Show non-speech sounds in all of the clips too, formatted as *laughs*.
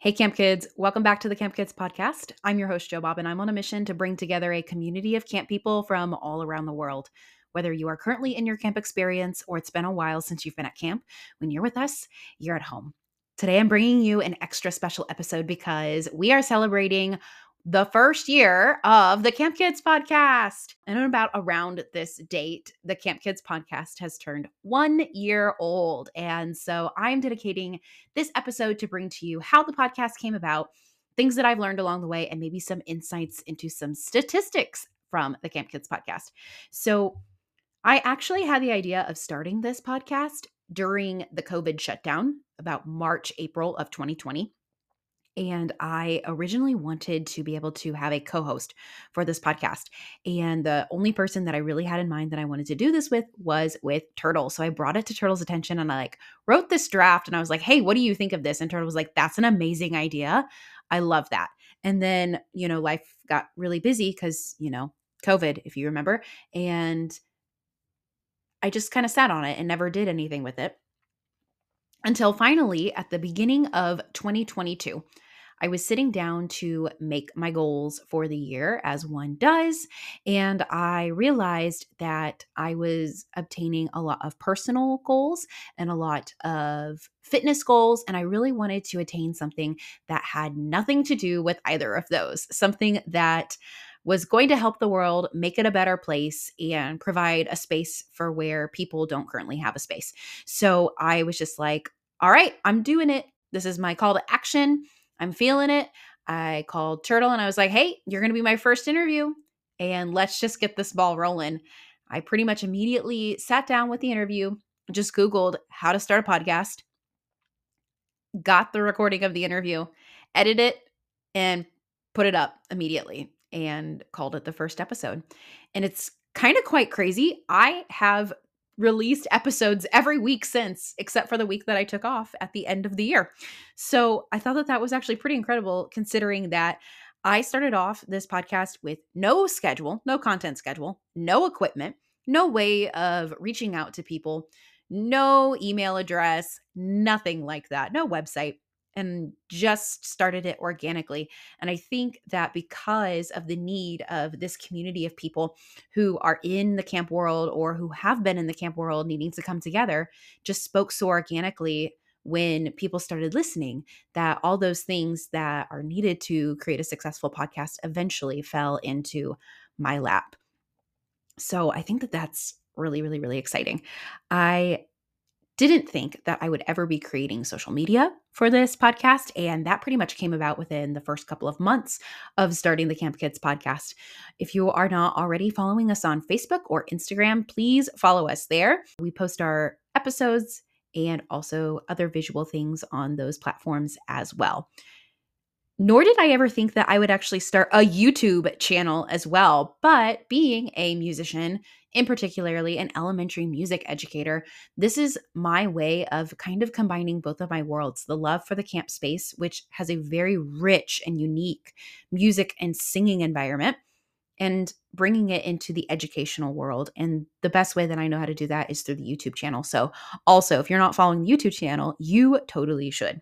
Hey, Camp Kids. Welcome back to the Camp Kids podcast. I'm your host, Joe Bob, and I'm on a mission to bring together a community of camp people from all around the world. Whether you are currently in your camp experience or it's been a while since you've been at camp, when you're with us, you're at home. Today, I'm bringing you an extra special episode because we are celebrating the first year of the Camp Kids podcast. And about around this date, the Camp Kids podcast has turned one year old. And so I'm dedicating this episode to bring to you how the podcast came about, things that I've learned along the way, and maybe some insights into some statistics from the Camp Kids podcast. So I actually had the idea of starting this podcast during the COVID shutdown about March, April of 2020. And I originally wanted to be able to have a co host for this podcast. And the only person that I really had in mind that I wanted to do this with was with Turtle. So I brought it to Turtle's attention and I like wrote this draft and I was like, hey, what do you think of this? And Turtle was like, that's an amazing idea. I love that. And then, you know, life got really busy because, you know, COVID, if you remember. And I just kind of sat on it and never did anything with it until finally at the beginning of 2022. I was sitting down to make my goals for the year, as one does, and I realized that I was obtaining a lot of personal goals and a lot of fitness goals, and I really wanted to attain something that had nothing to do with either of those, something that was going to help the world make it a better place and provide a space for where people don't currently have a space. So I was just like, all right, I'm doing it. This is my call to action. I'm feeling it. I called Turtle and I was like, hey, you're going to be my first interview. And let's just get this ball rolling. I pretty much immediately sat down with the interview, just Googled how to start a podcast, got the recording of the interview, edited it, and put it up immediately and called it the first episode. And it's kind of quite crazy. I have released episodes every week since, except for the week that I took off at the end of the year. So I thought that that was actually pretty incredible considering that I started off this podcast with no schedule, no content schedule, no equipment, no way of reaching out to people, no email address, nothing like that, no website and just started it organically. And I think that because of the need of this community of people who are in the camp world or who have been in the camp world needing to come together, just spoke so organically when people started listening that all those things that are needed to create a successful podcast eventually fell into my lap. So I think that that's really, really, really exciting. I didn't think that I would ever be creating social media for this podcast. And that pretty much came about within the first couple of months of starting the Camp Kids podcast. If you are not already following us on Facebook or Instagram, please follow us there. We post our episodes and also other visual things on those platforms as well. Nor did I ever think that I would actually start a YouTube channel as well. But being a musician, in particularly an elementary music educator, this is my way of kind of combining both of my worlds the love for the camp space, which has a very rich and unique music and singing environment, and bringing it into the educational world. And the best way that I know how to do that is through the YouTube channel. So, also, if you're not following the YouTube channel, you totally should.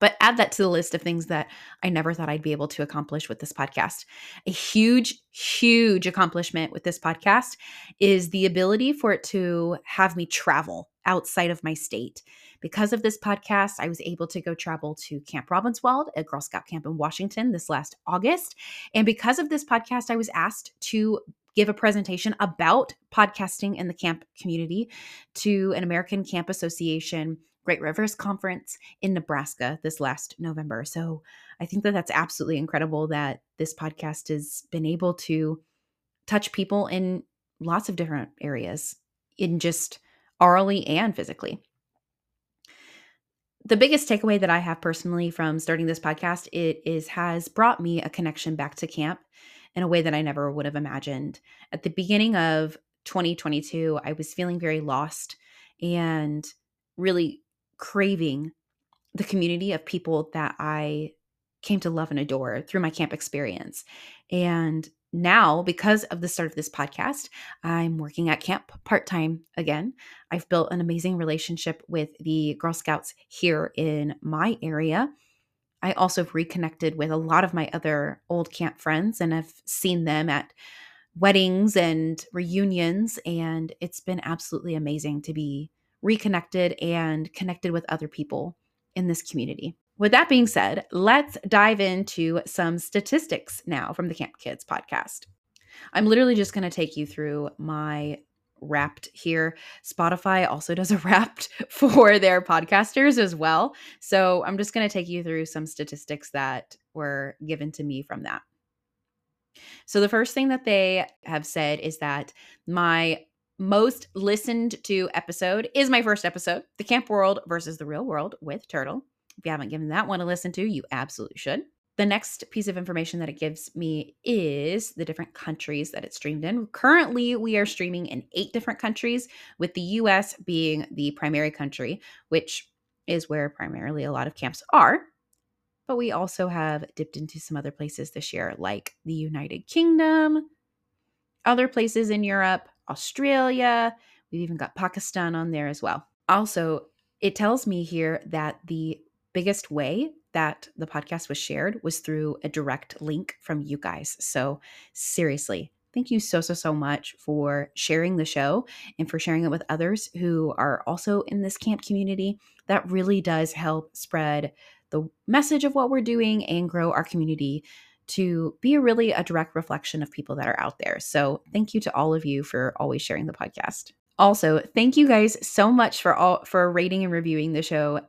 But add that to the list of things that I never thought I'd be able to accomplish with this podcast. A huge, huge accomplishment with this podcast is the ability for it to have me travel outside of my state. Because of this podcast, I was able to go travel to Camp Robbinswold, a Girl Scout camp in Washington this last August. And because of this podcast, I was asked to give a presentation about podcasting in the camp community to an American Camp Association Great Rivers Conference in Nebraska this last November. So I think that that's absolutely incredible that this podcast has been able to touch people in lots of different areas, in just orally and physically. The biggest takeaway that I have personally from starting this podcast it is has brought me a connection back to camp in a way that I never would have imagined. At the beginning of 2022, I was feeling very lost and really craving the community of people that I came to love and adore through my camp experience. And now, because of the start of this podcast, I'm working at camp part time again. I've built an amazing relationship with the Girl Scouts here in my area. I also have reconnected with a lot of my other old camp friends and have seen them at weddings and reunions. And it's been absolutely amazing to be reconnected and connected with other people in this community. With that being said, let's dive into some statistics now from the Camp Kids podcast. I'm literally just going to take you through my wrapped here. Spotify also does a *laughs* wrapped for their podcasters as well. So I'm just going to take you through some statistics that were given to me from that. So the first thing that they have said is that my most listened to episode is my first episode, The Camp World versus the Real World with Turtle. If you haven't given that one a listen to, you absolutely should. The next piece of information that it gives me is the different countries that it's streamed in. Currently, we are streaming in eight different countries, with the US being the primary country, which is where primarily a lot of camps are. But we also have dipped into some other places this year, like the United Kingdom, other places in Europe, Australia. We've even got Pakistan on there as well. Also, it tells me here that the biggest way that the podcast was shared was through a direct link from you guys. So, seriously, thank you so, so, so much for sharing the show and for sharing it with others who are also in this camp community. That really does help spread the message of what we're doing and grow our community to be a really a direct reflection of people that are out there. So, thank you to all of you for always sharing the podcast. Also, thank you guys so much for all for rating and reviewing the show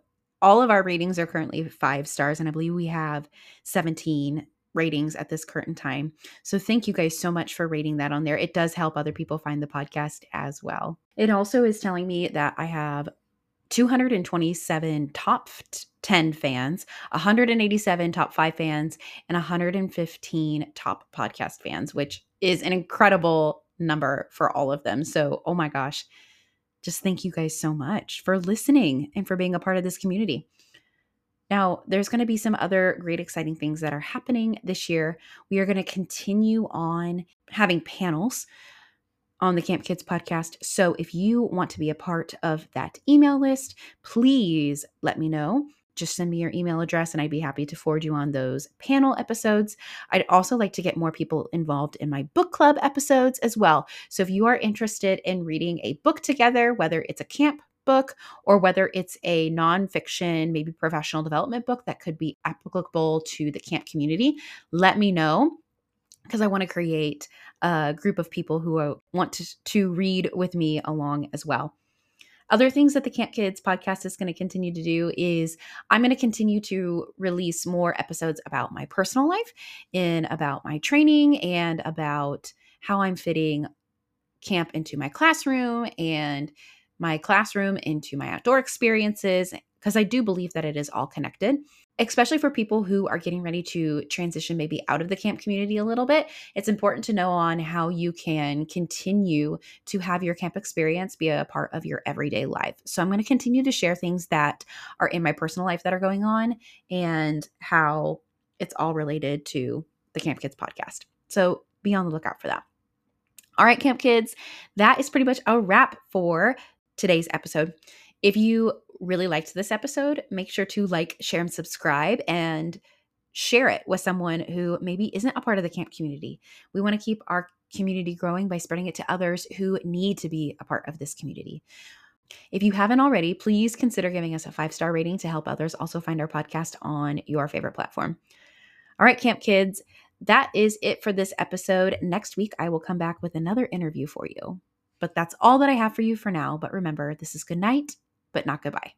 all of our ratings are currently five stars, and I believe we have 17 ratings at this current time. So thank you guys so much for rating that on there. It does help other people find the podcast as well. It also is telling me that I have 227 top 10 fans, 187 top 5 fans, and 115 top podcast fans, which is an incredible number for all of them. So, oh my gosh, just thank you guys so much for listening and for being a part of this community. Now, there's going to be some other great, exciting things that are happening this year. We are going to continue on having panels on the Camp Kids podcast. So if you want to be a part of that email list, please let me know just send me your email address and I'd be happy to forward you on those panel episodes. I'd also like to get more people involved in my book club episodes as well. So if you are interested in reading a book together, whether it's a camp book or whether it's a nonfiction, maybe professional development book that could be applicable to the camp community, let me know because I want to create a group of people who want to, to read with me along as well. Other things that the Camp Kids podcast is going to continue to do is I'm going to continue to release more episodes about my personal life and about my training and about how I'm fitting camp into my classroom and my classroom into my outdoor experiences because I do believe that it is all connected especially for people who are getting ready to transition maybe out of the camp community a little bit, it's important to know on how you can continue to have your camp experience be a part of your everyday life. So I'm going to continue to share things that are in my personal life that are going on and how it's all related to the Camp Kids podcast. So be on the lookout for that. All right, Camp Kids, that is pretty much a wrap for today's episode. If you really liked this episode, make sure to like, share, and subscribe and share it with someone who maybe isn't a part of the camp community. We want to keep our community growing by spreading it to others who need to be a part of this community. If you haven't already, please consider giving us a five star rating to help others also find our podcast on your favorite platform. All right, Camp Kids, that is it for this episode. Next week, I will come back with another interview for you. But that's all that I have for you for now. But remember, this is good night but not goodbye.